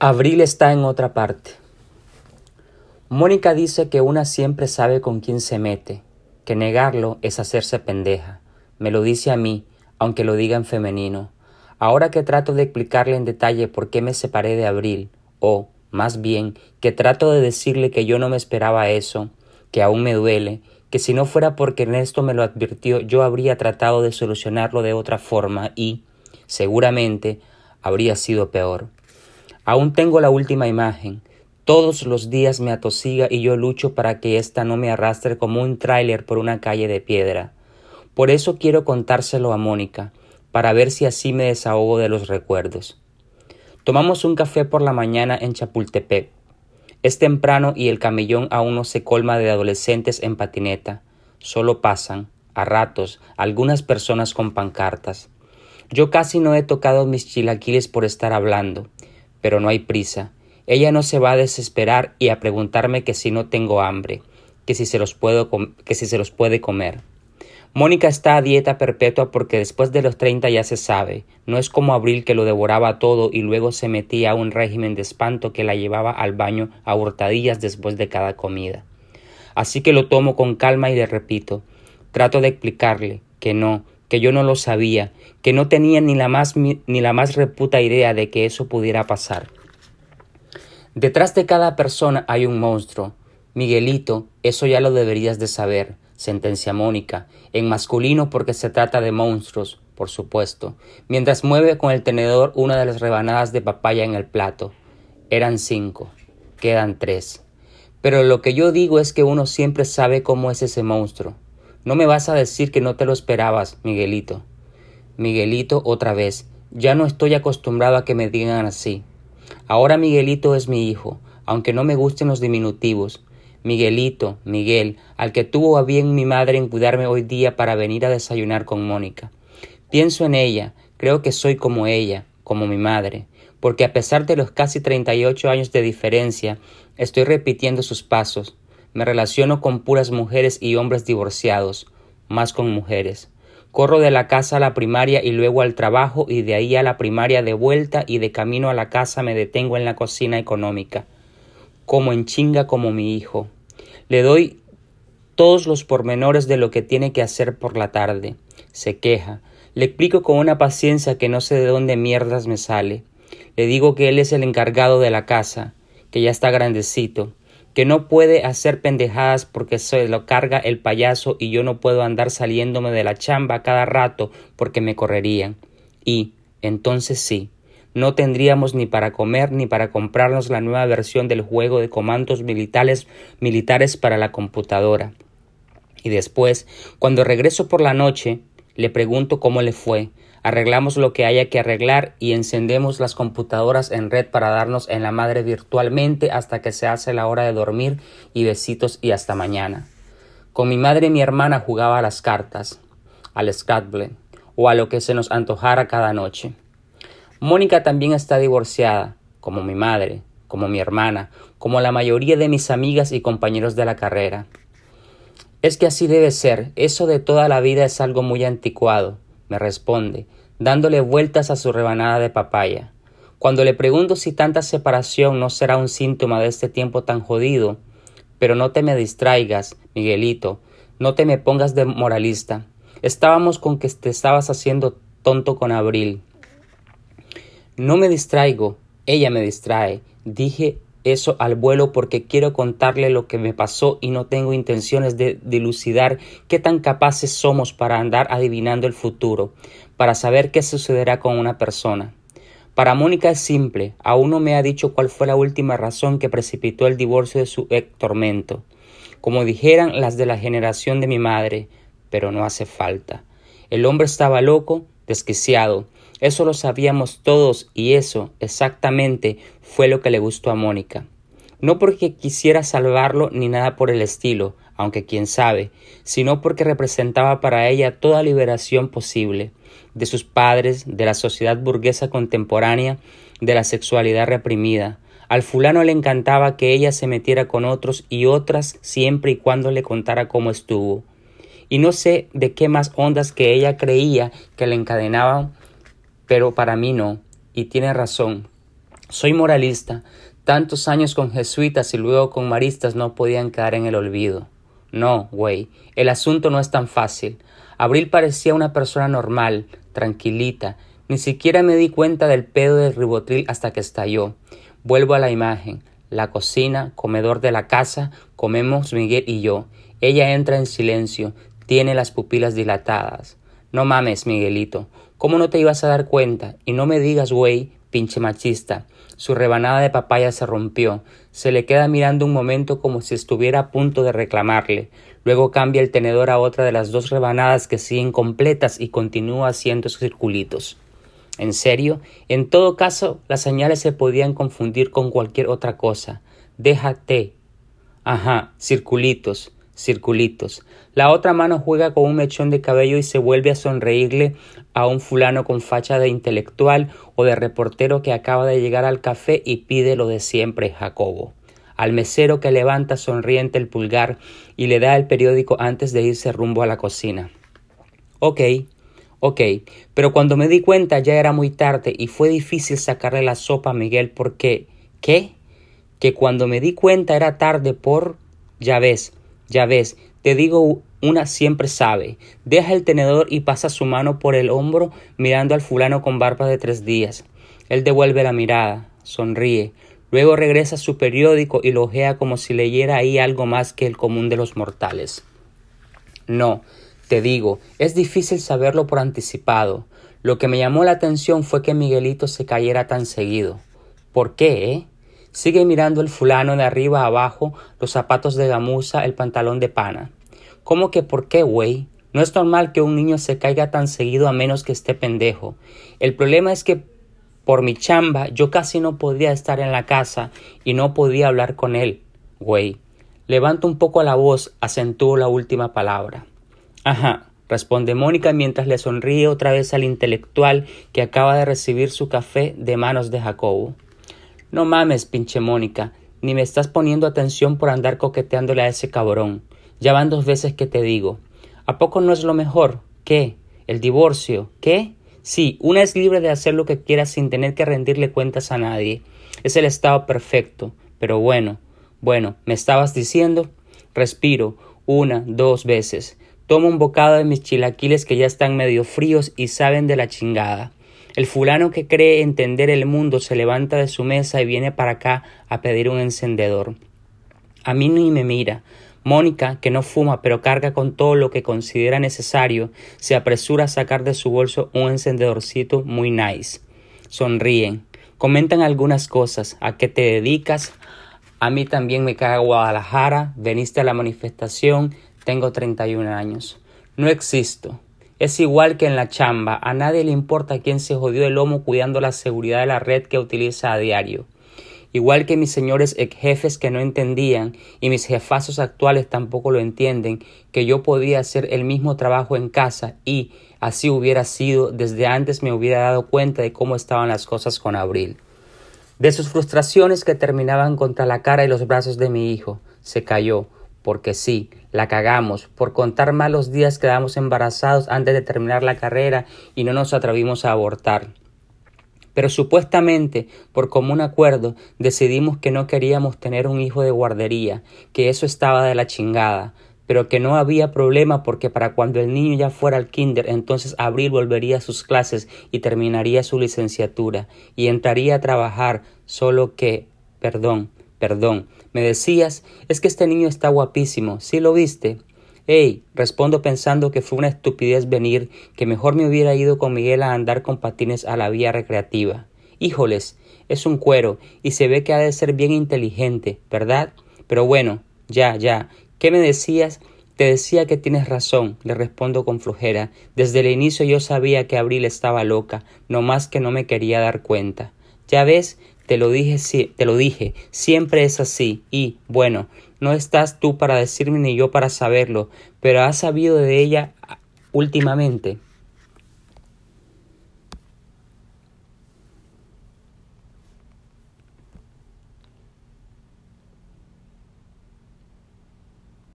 Abril está en otra parte. Mónica dice que una siempre sabe con quién se mete, que negarlo es hacerse pendeja. Me lo dice a mí, aunque lo diga en femenino. Ahora que trato de explicarle en detalle por qué me separé de Abril, o, más bien, que trato de decirle que yo no me esperaba eso, que aún me duele, que si no fuera porque Ernesto me lo advirtió, yo habría tratado de solucionarlo de otra forma y, seguramente, habría sido peor. Aún tengo la última imagen. Todos los días me atosiga y yo lucho para que ésta no me arrastre como un tráiler por una calle de piedra. Por eso quiero contárselo a Mónica, para ver si así me desahogo de los recuerdos. Tomamos un café por la mañana en Chapultepec. Es temprano y el camellón aún no se colma de adolescentes en patineta. Solo pasan, a ratos, algunas personas con pancartas. Yo casi no he tocado mis chilaquiles por estar hablando pero no hay prisa. Ella no se va a desesperar y a preguntarme que si no tengo hambre, que si se los, puedo que si se los puede comer. Mónica está a dieta perpetua porque después de los treinta ya se sabe, no es como Abril que lo devoraba todo y luego se metía a un régimen de espanto que la llevaba al baño a hurtadillas después de cada comida. Así que lo tomo con calma y le repito, trato de explicarle que no, que yo no lo sabía, que no tenía ni la más, ni la más reputa idea de que eso pudiera pasar. Detrás de cada persona hay un monstruo. Miguelito, eso ya lo deberías de saber, sentencia Mónica, en masculino porque se trata de monstruos, por supuesto, mientras mueve con el tenedor una de las rebanadas de papaya en el plato. Eran cinco, quedan tres. Pero lo que yo digo es que uno siempre sabe cómo es ese monstruo. No me vas a decir que no te lo esperabas, Miguelito. Miguelito otra vez. Ya no estoy acostumbrado a que me digan así. Ahora Miguelito es mi hijo, aunque no me gusten los diminutivos. Miguelito, Miguel, al que tuvo a bien mi madre en cuidarme hoy día para venir a desayunar con Mónica. Pienso en ella, creo que soy como ella, como mi madre, porque a pesar de los casi treinta y ocho años de diferencia, estoy repitiendo sus pasos, me relaciono con puras mujeres y hombres divorciados, más con mujeres. Corro de la casa a la primaria y luego al trabajo y de ahí a la primaria de vuelta y de camino a la casa me detengo en la cocina económica. Como en chinga como mi hijo. Le doy todos los pormenores de lo que tiene que hacer por la tarde. Se queja. Le explico con una paciencia que no sé de dónde mierdas me sale. Le digo que él es el encargado de la casa, que ya está grandecito, que no puede hacer pendejadas porque se lo carga el payaso y yo no puedo andar saliéndome de la chamba cada rato porque me correrían. Y, entonces sí, no tendríamos ni para comer ni para comprarnos la nueva versión del juego de comandos militares, militares para la computadora. Y después, cuando regreso por la noche, le pregunto cómo le fue, arreglamos lo que haya que arreglar y encendemos las computadoras en red para darnos en la madre virtualmente hasta que se hace la hora de dormir y besitos y hasta mañana. Con mi madre y mi hermana jugaba a las cartas, al Scrabble o a lo que se nos antojara cada noche. Mónica también está divorciada, como mi madre, como mi hermana, como la mayoría de mis amigas y compañeros de la carrera. Es que así debe ser, eso de toda la vida es algo muy anticuado, me responde, dándole vueltas a su rebanada de papaya. Cuando le pregunto si tanta separación no será un síntoma de este tiempo tan jodido, pero no te me distraigas, Miguelito, no te me pongas de moralista. Estábamos con que te estabas haciendo tonto con Abril. No me distraigo, ella me distrae. Dije eso al vuelo porque quiero contarle lo que me pasó y no tengo intenciones de dilucidar qué tan capaces somos para andar adivinando el futuro, para saber qué sucederá con una persona. Para Mónica es simple, aún no me ha dicho cuál fue la última razón que precipitó el divorcio de su ex tormento, como dijeran las de la generación de mi madre, pero no hace falta. El hombre estaba loco, desquiciado, eso lo sabíamos todos y eso exactamente fue lo que le gustó a Mónica. No porque quisiera salvarlo ni nada por el estilo, aunque quién sabe, sino porque representaba para ella toda liberación posible, de sus padres, de la sociedad burguesa contemporánea, de la sexualidad reprimida. Al fulano le encantaba que ella se metiera con otros y otras siempre y cuando le contara cómo estuvo. Y no sé de qué más ondas que ella creía que le encadenaban pero para mí no, y tiene razón. Soy moralista. Tantos años con jesuitas y luego con maristas no podían quedar en el olvido. No, güey, el asunto no es tan fácil. Abril parecía una persona normal, tranquilita. Ni siquiera me di cuenta del pedo del ribotril hasta que estalló. Vuelvo a la imagen. La cocina, comedor de la casa, comemos Miguel y yo. Ella entra en silencio, tiene las pupilas dilatadas. No mames, Miguelito, ¿cómo no te ibas a dar cuenta? Y no me digas, güey, pinche machista. Su rebanada de papaya se rompió. Se le queda mirando un momento como si estuviera a punto de reclamarle. Luego cambia el tenedor a otra de las dos rebanadas que siguen completas y continúa haciendo circulitos. ¿En serio? En todo caso, las señales se podían confundir con cualquier otra cosa. Déjate. Ajá, circulitos, circulitos. La otra mano juega con un mechón de cabello y se vuelve a sonreírle a un fulano con facha de intelectual o de reportero que acaba de llegar al café y pide lo de siempre, Jacobo. Al mesero que levanta sonriente el pulgar y le da el periódico antes de irse rumbo a la cocina. Ok, Ok, pero cuando me di cuenta ya era muy tarde y fue difícil sacarle la sopa a Miguel porque... ¿Qué? Que cuando me di cuenta era tarde por... Ya ves, ya ves, te digo una siempre sabe. Deja el tenedor y pasa su mano por el hombro mirando al fulano con barba de tres días. Él devuelve la mirada, sonríe, luego regresa a su periódico y lo ojea como si leyera ahí algo más que el común de los mortales. No, te digo, es difícil saberlo por anticipado. Lo que me llamó la atención fue que Miguelito se cayera tan seguido. ¿Por qué, eh? Sigue mirando el fulano de arriba a abajo, los zapatos de gamuza, el pantalón de pana. ¿Cómo que por qué, güey? No es normal que un niño se caiga tan seguido a menos que esté pendejo. El problema es que por mi chamba yo casi no podía estar en la casa y no podía hablar con él, güey. Levanto un poco la voz, acentúo la última palabra. Ajá, responde Mónica mientras le sonríe otra vez al intelectual que acaba de recibir su café de manos de Jacobo. No mames, pinche Mónica, ni me estás poniendo atención por andar coqueteándole a ese cabrón. Ya van dos veces que te digo. ¿A poco no es lo mejor? ¿Qué? ¿El divorcio? ¿Qué? Sí, una es libre de hacer lo que quiera sin tener que rendirle cuentas a nadie. Es el estado perfecto. Pero bueno, bueno, ¿me estabas diciendo? Respiro una, dos veces. Tomo un bocado de mis chilaquiles que ya están medio fríos y saben de la chingada. El fulano que cree entender el mundo se levanta de su mesa y viene para acá a pedir un encendedor. A mí ni me mira. Mónica, que no fuma pero carga con todo lo que considera necesario, se apresura a sacar de su bolso un encendedorcito muy nice. Sonríen. Comentan algunas cosas. ¿A qué te dedicas? A mí también me cae Guadalajara. Veniste a la manifestación. Tengo 31 años. No existo. Es igual que en la chamba. A nadie le importa quién se jodió el lomo cuidando la seguridad de la red que utiliza a diario. Igual que mis señores ex jefes que no entendían y mis jefazos actuales tampoco lo entienden, que yo podía hacer el mismo trabajo en casa y, así hubiera sido, desde antes me hubiera dado cuenta de cómo estaban las cosas con Abril. De sus frustraciones que terminaban contra la cara y los brazos de mi hijo, se cayó, porque sí, la cagamos, por contar mal los días quedamos embarazados antes de terminar la carrera y no nos atrevimos a abortar. Pero supuestamente, por común acuerdo, decidimos que no queríamos tener un hijo de guardería, que eso estaba de la chingada, pero que no había problema porque para cuando el niño ya fuera al kinder, entonces Abril volvería a sus clases y terminaría su licenciatura y entraría a trabajar, solo que, perdón, Perdón, me decías, es que este niño está guapísimo, ¿sí lo viste? Ey, respondo pensando que fue una estupidez venir, que mejor me hubiera ido con Miguel a andar con patines a la vía recreativa. Híjoles, es un cuero, y se ve que ha de ser bien inteligente, ¿verdad? Pero bueno, ya, ya. ¿Qué me decías? Te decía que tienes razón, le respondo con flojera. Desde el inicio yo sabía que Abril estaba loca, no más que no me quería dar cuenta. Ya ves, te lo dije, te lo dije, siempre es así. Y, bueno, no estás tú para decirme ni yo para saberlo, pero has sabido de ella últimamente.